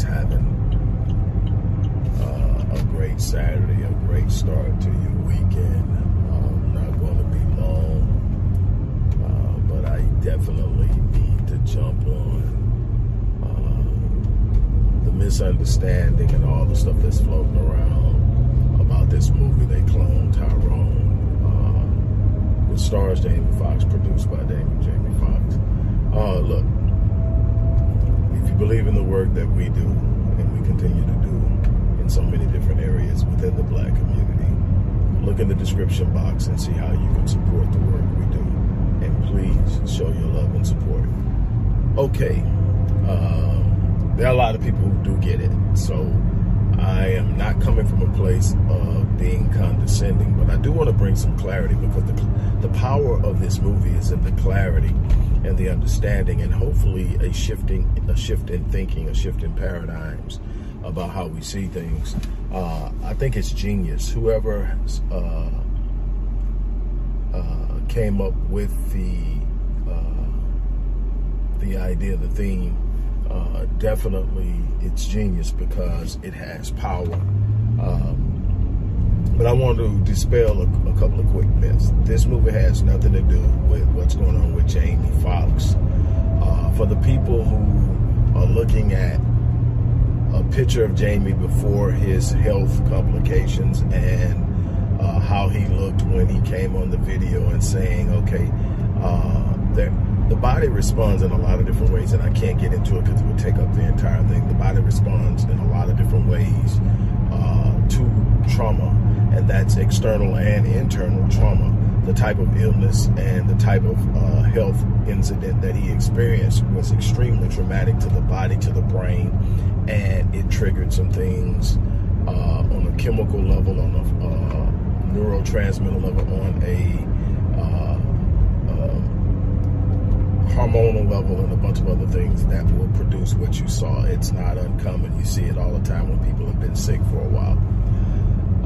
having uh, a great Saturday, a great start to your weekend. Um, not going to be long, uh, but I definitely need to jump on uh, the misunderstanding and all the stuff that's floating around about this movie they cloned Tyrone. Uh, which stars Jamie Foxx, produced by Jamie Jamie Foxx. Uh, look, if you believe in the work that we do and we continue to do in so many different areas within the black community, look in the description box and see how you can support the work we do. And please show your love and support. Okay, um, there are a lot of people who do get it. So I am not coming from a place of being condescending, but I do want to bring some clarity because the, the power of this movie is in the clarity and the understanding and hopefully a shifting a shift in thinking, a shift in paradigms about how we see things. Uh, I think it's genius. Whoever uh, uh, came up with the uh, the idea, the theme, uh, definitely it's genius because it has power. Um, but I want to dispel a, a, couple of quick myths. This movie has nothing to do with what's going on with Jamie Foxx. Uh, for the people who are looking at a picture of Jamie before his health complications and uh, how he looked when he came on the video and saying, okay, uh, the body responds in a lot of different ways, and I can't get into it because it would take up the entire thing. The body responds in a lot of different ways uh, to trauma, and that's external and internal trauma. The type of illness and the type of uh, health incident that he experienced was extremely traumatic to the body, to the brain, and it triggered some things uh, on a chemical level, on a uh, neurotransmitter level, on a hormonal level and a bunch of other things that will produce what you saw. It's not uncommon. You see it all the time when people have been sick for a while.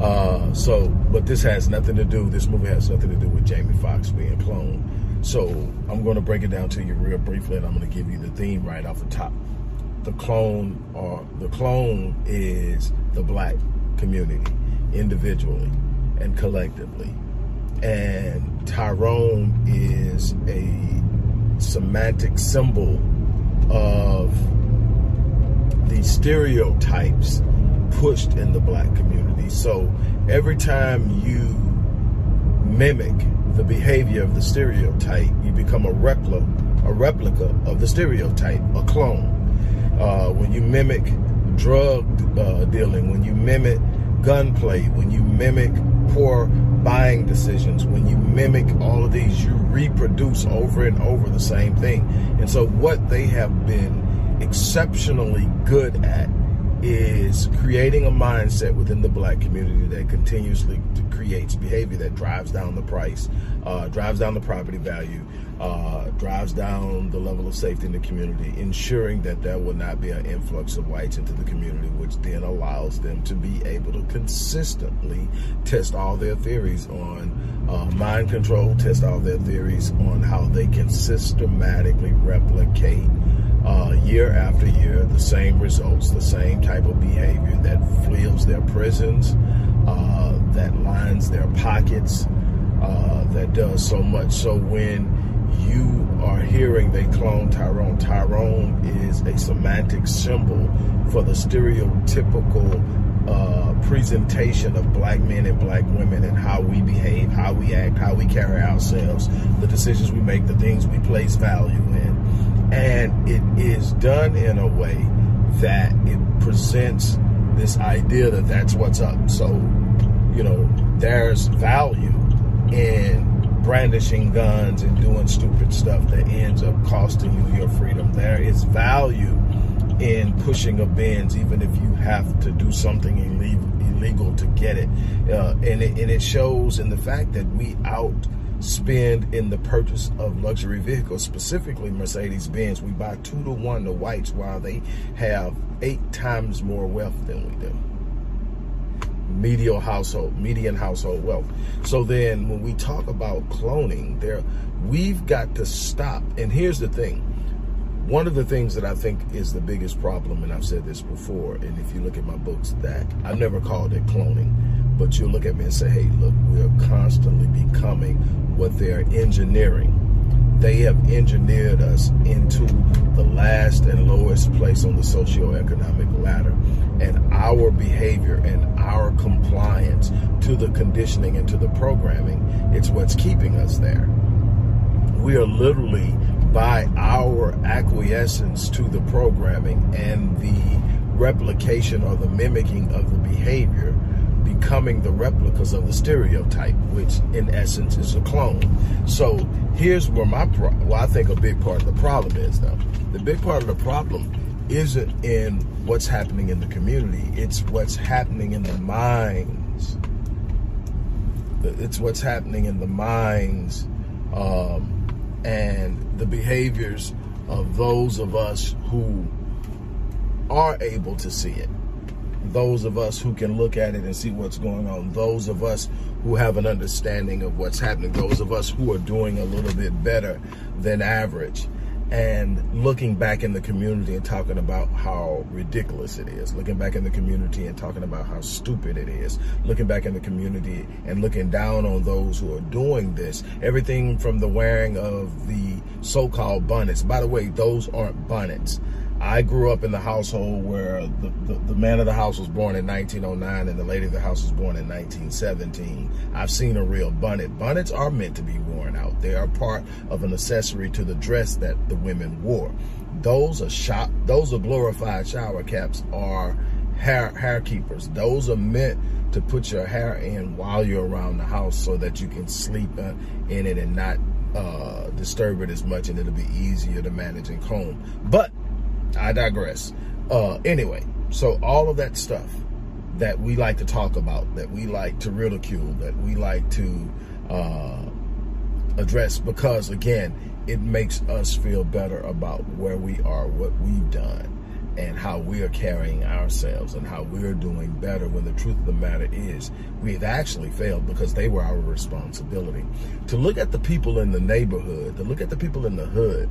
Uh, so, but this has nothing to do, this movie has nothing to do with Jamie Foxx being cloned. So I'm going to break it down to you real briefly and I'm going to give you the theme right off the top. The clone or the clone is the black community individually and collectively. And Tyrone is a semantic symbol of the stereotypes pushed in the black community. So every time you mimic the behavior of the stereotype, you become a replica, a replica of the stereotype, a clone. Uh, when you mimic drug uh, dealing, when you mimic gunplay, when you mimic poor buying decisions, when you mimic all of these, you reproduce over and over the same thing. And so, what they have been exceptionally good at is creating a mindset within the black community that continuously creates behavior that drives down the price, uh, drives down the property value, uh, drives down the level of safety in the community, ensuring that there will not be an influx of whites into the community, which then allows them to be able to consistently test all their theories on uh, mind control, test all their theories on how they can systematically replicate uh, year after year the same results, the same type of behavior that fills their prisons, uh, that lines their pockets, uh, that does so much. So when you are hearing they clone Tyrone, Tyrone is a semantic symbol for the stereotypical uh, presentation of black men and black women and how we behave, how we act, how we carry ourselves, the decisions we make, the things we place value in. And it is done in a way that it presents this idea that that's what's up. So, you know, there's value in brandishing guns and doing stupid stuff that ends up costing you your freedom. There is value in pushing a Benz, even if you have to do something illegal, illegal to get it. Uh, and it. And it shows in the fact that we out spend in the purchase of luxury vehicles, specifically Mercedes Benz. We buy two to one the whites while they have eight times more wealth than we do. Median household, median household wealth. So then when we talk about cloning, there we've got to stop. And here's the thing. One of the things that I think is the biggest problem, and I've said this before, and if you look at my books, that I've never called it cloning, but you'll look at me and say, hey, look, we're constantly becoming what they're engineering. They have engineered us into the last and lowest place on the socioeconomic ladder. And our behavior and our compliance to the conditioning and to the programming, it's what's keeping us there. We are literally by our acquiescence to the programming and the replication or the mimicking of the behavior becoming the replicas of the stereotype, which in essence is a clone. So here's where my, pro- well, I think a big part of the problem is though. The big part of the problem isn't in what's happening in the community, it's what's happening in the minds. It's what's happening in the minds um, and the behaviors of those of us who are able to see it. Those of us who can look at it and see what's going on, those of us who have an understanding of what's happening, those of us who are doing a little bit better than average, and looking back in the community and talking about how ridiculous it is, looking back in the community and talking about how stupid it is, looking back in the community and looking down on those who are doing this, everything from the wearing of the so-called bonnets. By the way, those aren't bonnets. I grew up in the household where the, the, the, man of the house was born in 1909 and the lady of the house was born in 1917. I've seen a real bonnet. Bonnets are meant to be worn. They are part of an accessory to the dress that the women wore. Those are shop, those are glorified shower caps are hair hair keepers. Those are meant to put your hair in while you're around the house so that you can sleep uh, in it and not uh, disturb it as much and it'll be easier to manage and comb. But I digress. Uh, anyway, so all of that stuff that we like to talk about, that we like to ridicule, that we like to uh, address, because again, it makes us feel better about where we are, what we've done, and how we are carrying ourselves and how we're doing better when the truth of the matter is we've actually failed because they were our responsibility. To look at the people in the neighborhood, to look at the people in the hood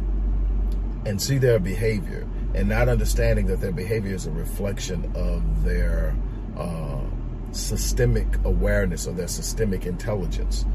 and see their behavior and not understanding that their behavior is a reflection of their uh, systemic awareness or their systemic intelligence.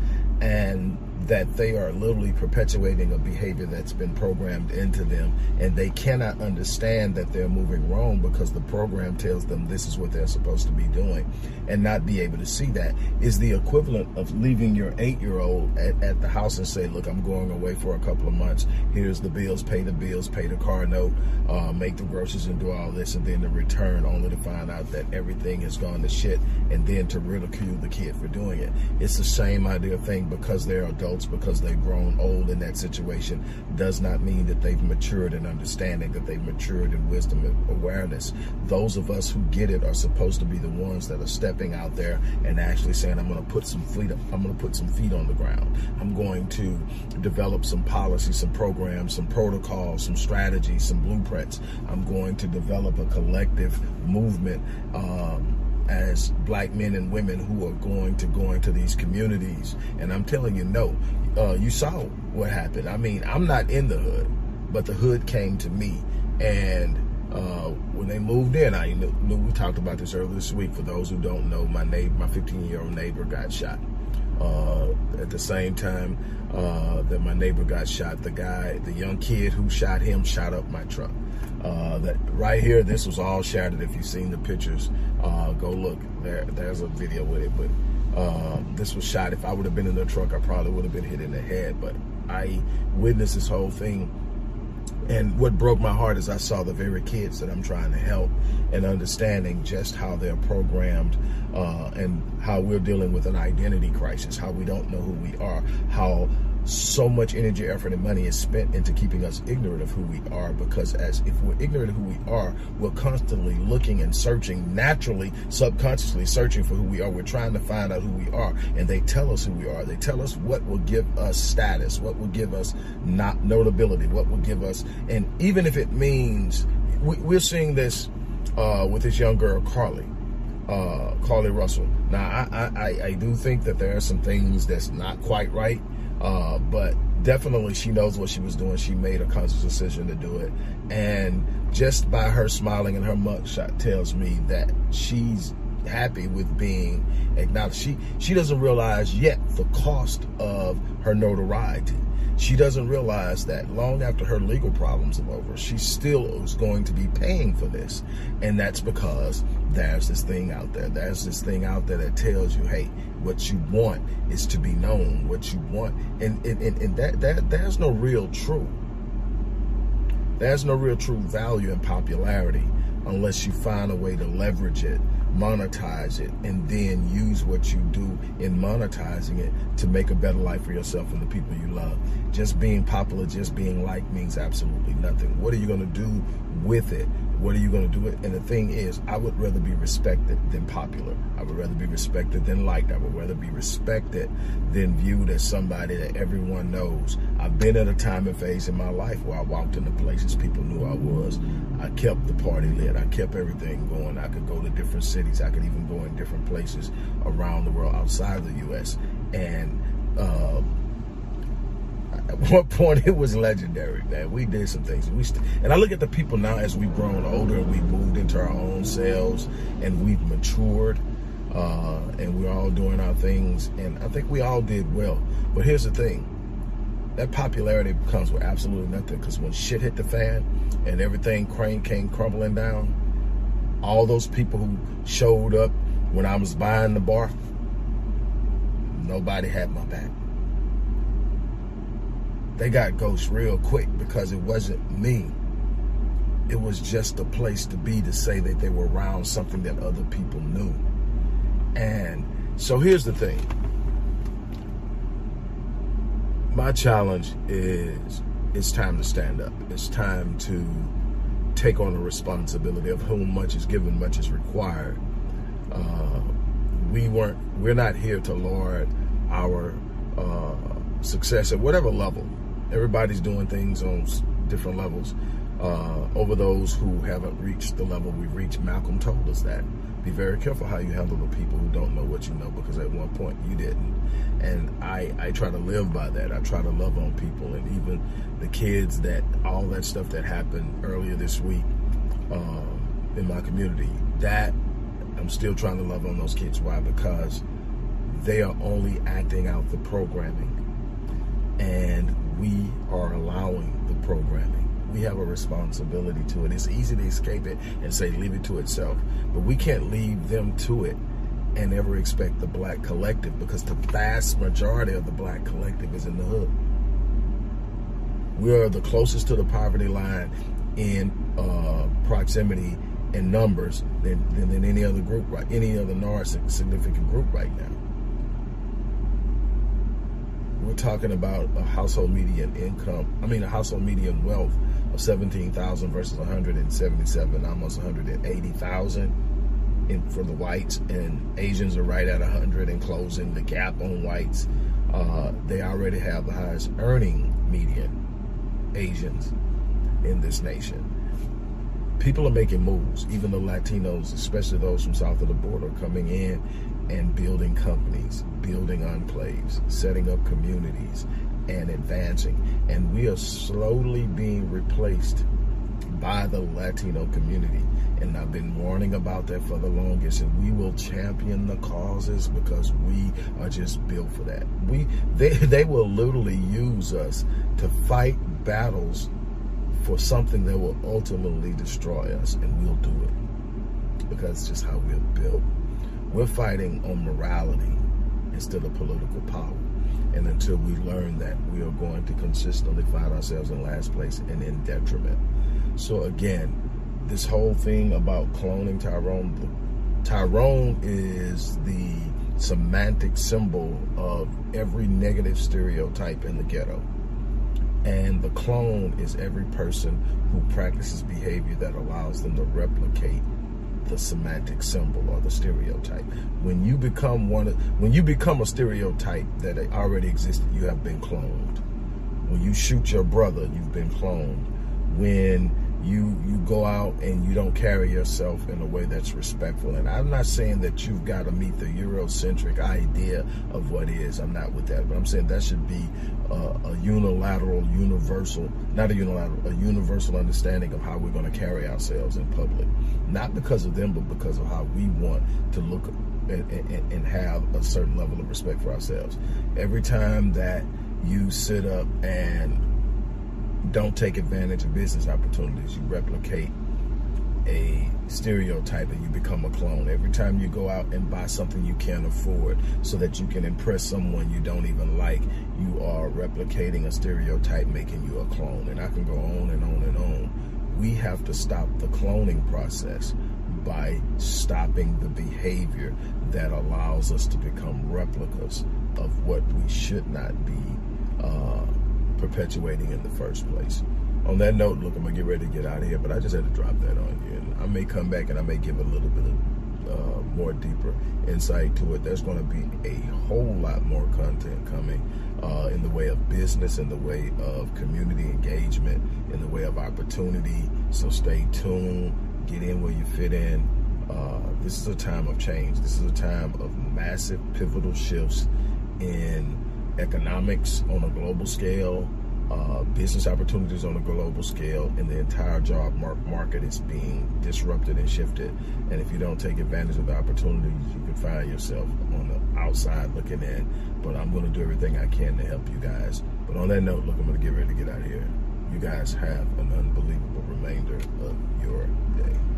And that they are literally perpetuating a behavior that's been programmed into them and they cannot understand that they're moving wrong because the program tells them this is what they're supposed to be doing and not be able to see that is the equivalent of leaving your eight-year-old at, at the house and say look i'm going away for a couple of months. Here's the bills pay the bills pay the car note uh, make the groceries and do all this and then to return only to find out that everything has gone to shit and then to ridicule the kid for doing it. It's the same idea thing because they're adults adults because they've grown old in that situation does not mean that they've matured in understanding, that they've matured in wisdom and awareness. Those of us who get it are supposed to be the ones that are stepping out there and actually saying, I'm going to put some feet, I'm going to put some feet on the ground. I'm going to develop some policies, some programs, some protocols, some strategies, some blueprints. I'm going to develop a collective movement. Um, as black men and women who are going to go into these communities. And I'm telling you, no, uh, you saw what happened. I mean, I'm not in the hood, but the hood came to me. And uh, when they moved in, I knew, knew, we talked about this earlier this week. For those who don't know, my neighbor, my 15 year old neighbor got shot. Uh, at the same time uh, that my neighbor got shot, the guy, the young kid who shot him, shot up my truck. Uh, that right here, this was all shattered. If you've seen the pictures, uh, go look. There, there's a video with it. But um, this was shot. If I would have been in the truck, I probably would have been hit in the head. But I witnessed this whole thing. And what broke my heart is I saw the very kids that I'm trying to help and understanding just how they're programmed uh, and how we're dealing with an identity crisis, how we don't know who we are, how so much energy, effort, and money is spent into keeping us ignorant of who we are because as if we're ignorant of who we are, we're constantly looking and searching, naturally, subconsciously searching for who we are. We're trying to find out who we are. And they tell us who we are. They tell us what will give us status, what will give us not notability, what will give us, and even if it means, we, are seeing this uh, with this young girl, Carlee. Uh, Carlee Russell. Now, I, I, I do think that there are some things that's not quite right Uh, but definitely she knows what she was doing. She made a conscious decision to do it. And just by her smiling and her mugshot tells me that she's happy with being acknowledged. She she doesn't realize yet the cost of her notoriety. She doesn't realize that long after her legal problems are over, she still is going to be paying for this. And that's because there's this thing out there. There's this thing out there that tells you, hey, what you want is to be known. What you want, and and, and, and that that there's no real truth. There's no real true value in popularity unless you find a way to leverage it monetize it, and then use what you do in monetizing it to make a better life for yourself and the people you love. Just being popular, just being liked means absolutely nothing. What are you going to do with it? What are you going to do it? And the thing is, I would rather be respected than popular. I would rather be respected than liked. I would rather be respected than viewed as somebody that everyone knows. I've been at a time and phase in my life where I walked into places people knew I was. I kept the party lit. I kept everything going. I could go to different cities. I could even go in different places around the world outside of the U.S. And uh, at one point it was legendary, man. We did some things. We and I look at the people now as we've grown older and we've moved into our own selves and we've matured. Uh, and we're all doing our things, and I think we all did well. But here's the thing: that popularity comes with absolutely nothing. Because when shit hit the fan and everything crane came crumbling down, all those people who showed up when I was buying the bar, nobody had my back they got ghosts real quick because it wasn't me. It was just a place to be to say that they were around something that other people knew. And so here's the thing. My challenge is it's time to stand up. It's time to take on the responsibility of whom much is given, much is required. Uh, we weren't, we're not here to lord our uh, success at whatever level everybody's doing things on different levels. Uh, over those who haven't reached the level we've reached, Malcolm told us that. Be very careful how you handle the people who don't know what you know because at one point you didn't. And I, I try to live by that. I try to love on people and even the kids that all that stuff that happened earlier this week um, in my community. That I'm still trying to love on those kids. Why? Because they are only acting out the programming. And we are allowing the programming. We have a responsibility to it. It's easy to escape it and say, leave it to itself. But we can't leave them to it and ever expect the black collective because the vast majority of the black collective is in the hood. We are the closest to the poverty line in uh, proximity and numbers than, than, than any other group, right? Any other non-significant group right now we're talking about a household median income, I mean, a household median wealth of 17,000 versus 177, almost 180,000 in, for the whites, and Asians are right at 100 and closing the gap on whites. Uh, they already have the highest earning median, Asians, in this nation. People are making moves, even the Latinos, especially those from south of the border, coming in and building companies, building enclaves, setting up communities, and advancing. And we are slowly being replaced by the Latino community. And I've been warning about that for the longest. And we will champion the causes because we are just built for that. We they they will literally use us to fight battles for something that will ultimately destroy us, and we'll do it because it's just how we're built. We're fighting on morality instead of political power. And until we learn that, we are going to consistently find ourselves in last place and in detriment. So again, this whole thing about cloning Tyrone, Tyrone is the semantic symbol of every negative stereotype in the ghetto. And the clone is every person who practices behavior that allows them to replicate the semantic symbol or the stereotype. When you become one of, when you become a stereotype that already existed, you have been cloned. When you shoot your brother, you've been cloned. When you you go out and you don't carry yourself in a way that's respectful. And I'm not saying that you've got to meet the Eurocentric idea of what is. I'm not with that, but I'm saying that should be a unilateral, universal, not a unilateral, a universal understanding of how we're going to carry ourselves in public. Not because of them, but because of how we want to look and, and, and have a certain level of respect for ourselves. Every time that you sit up and don't take advantage of business opportunities. You replicate a stereotype and you become a clone. Every time you go out and buy something you can't afford so that you can impress someone you don't even like, you are replicating a stereotype, making you a clone. And I can go on and on and on. We have to stop the cloning process by stopping the behavior that allows us to become replicas of what we should not be uh, perpetuating in the first place. On that note, look, I'm gonna get ready to get out of here, but I just had to drop that on you. And I may come back and I may give a little bit of uh, more deeper insight to it. There's going to be a whole lot more content coming uh, in the way of business, in the way of community engagement, in the way of opportunity. So stay tuned, get in where you fit in. Uh, this is a time of change. This is a time of massive pivotal shifts in economics on a global scale, uh, business opportunities on a global scale, and the entire job mar- market is being disrupted and shifted. And if you don't take advantage of the opportunities, you can find yourself on the outside looking in. But I'm going to do everything I can to help you guys. But on that note, look, I'm going to get ready to get out of here. You guys have an unbelievable remainder of your day.